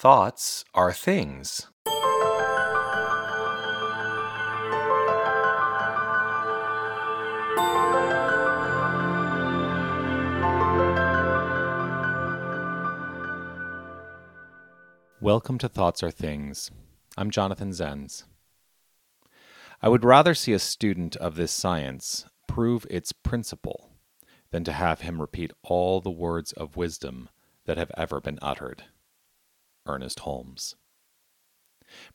Thoughts are things. Welcome to Thoughts Are Things. I'm Jonathan Zenz. I would rather see a student of this science prove its principle than to have him repeat all the words of wisdom that have ever been uttered. Ernest Holmes.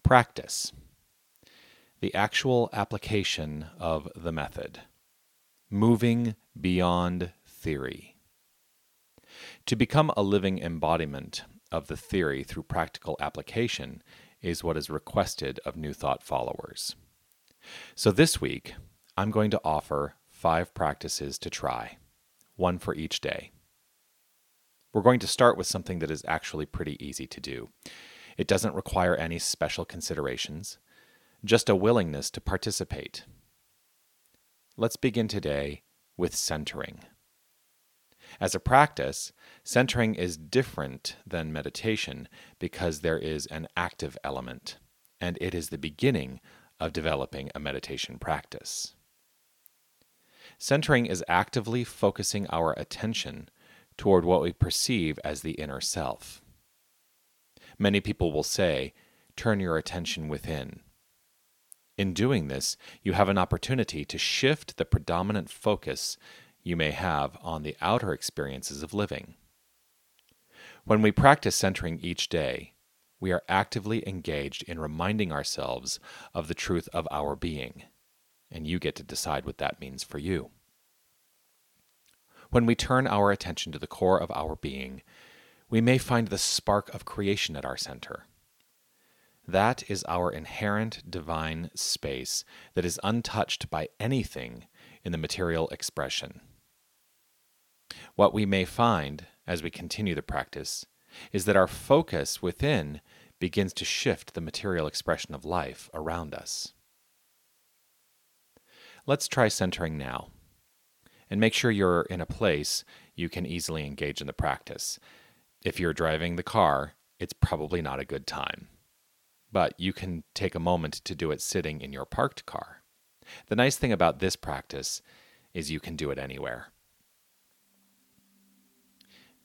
Practice. The actual application of the method. Moving beyond theory. To become a living embodiment of the theory through practical application is what is requested of New Thought followers. So this week, I'm going to offer five practices to try, one for each day. We're going to start with something that is actually pretty easy to do. It doesn't require any special considerations, just a willingness to participate. Let's begin today with centering. As a practice, centering is different than meditation because there is an active element, and it is the beginning of developing a meditation practice. Centering is actively focusing our attention toward what we perceive as the inner self. Many people will say, turn your attention within. In doing this, you have an opportunity to shift the predominant focus you may have on the outer experiences of living. When we practice centering each day, we are actively engaged in reminding ourselves of the truth of our being, and you get to decide what that means for you. When we turn our attention to the core of our being, we may find the spark of creation at our center. That is our inherent divine space that is untouched by anything in the material expression. What we may find as we continue the practice is that our focus within begins to shift the material expression of life around us. Let's try centering now. And make sure you're in a place you can easily engage in the practice. If you're driving the car, it's probably not a good time. But you can take a moment to do it sitting in your parked car. The nice thing about this practice is you can do it anywhere.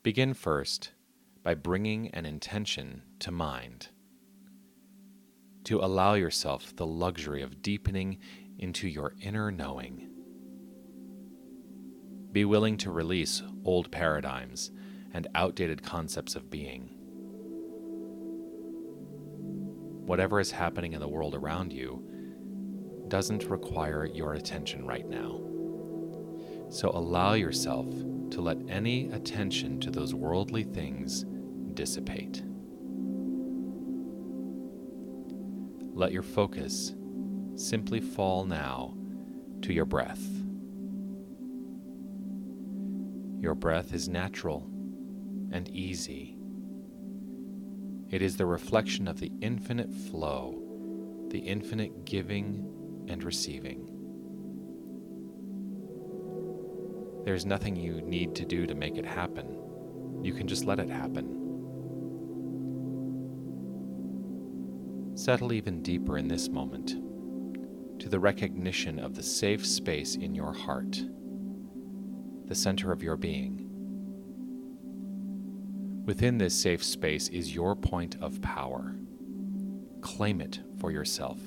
Begin first by bringing an intention to mind. To allow yourself the luxury of deepening into your inner knowing. Be willing to release old paradigms and outdated concepts of being. Whatever is happening in the world around you doesn't require your attention right now. So allow yourself to let any attention to those worldly things dissipate. Let your focus simply fall now to your breath. Your breath is natural and easy. It is the reflection of the infinite flow, the infinite giving and receiving. There's nothing you need to do to make it happen. You can just let it happen. Settle even deeper in this moment to the recognition of the safe space in your heart, the center of your being. Within this safe space is your point of power. Claim it for yourself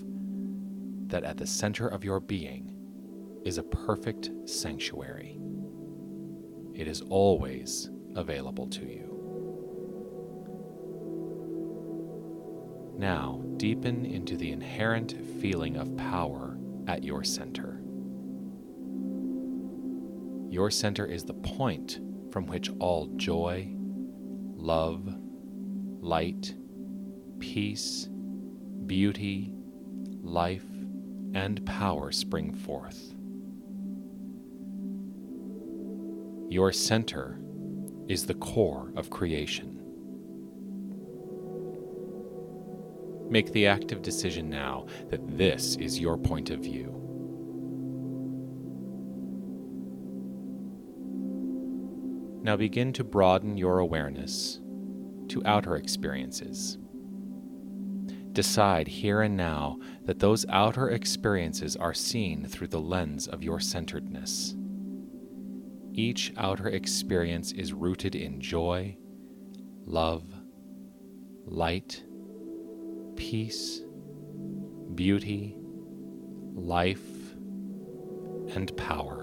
that at the center of your being is a perfect sanctuary. It is always available to you. Now, deepen into the inherent feeling of power at your center. Your center is the point from which all joy, love, light, peace, beauty, life, and power spring forth. Your center is the core of creation. Make the active decision now that this is your point of view. Now begin to broaden your awareness to outer experiences. Decide here and now that those outer experiences are seen through the lens of your centeredness. Each outer experience is rooted in joy, love, light, peace, beauty, life, and power.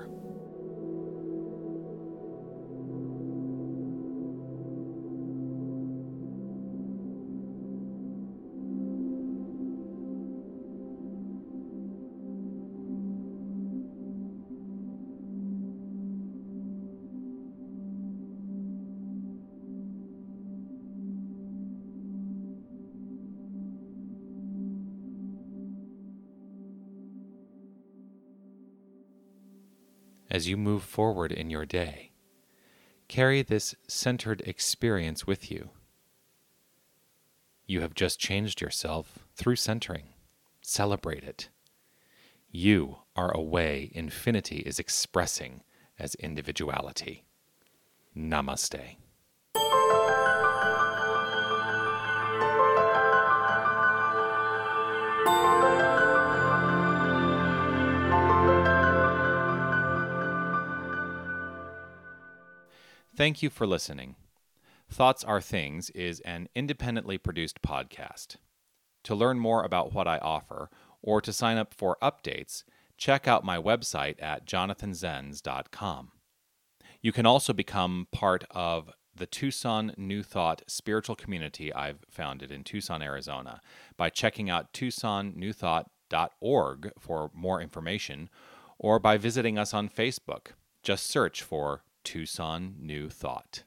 As you move forward in your day. Carry this centered experience with you. You have just changed yourself through centering. Celebrate it. You are a way infinity is expressing as individuality. Namaste. Thank you for listening. Thoughts Are Things is an independently produced podcast. To learn more about what I offer or to sign up for updates, check out my website at jonathanzenz.com. You can also become part of the Tucson New Thought spiritual community I've founded in Tucson, Arizona by checking out tucsonnewthought.org for more information or by visiting us on Facebook. Just search for Tucson New Thought.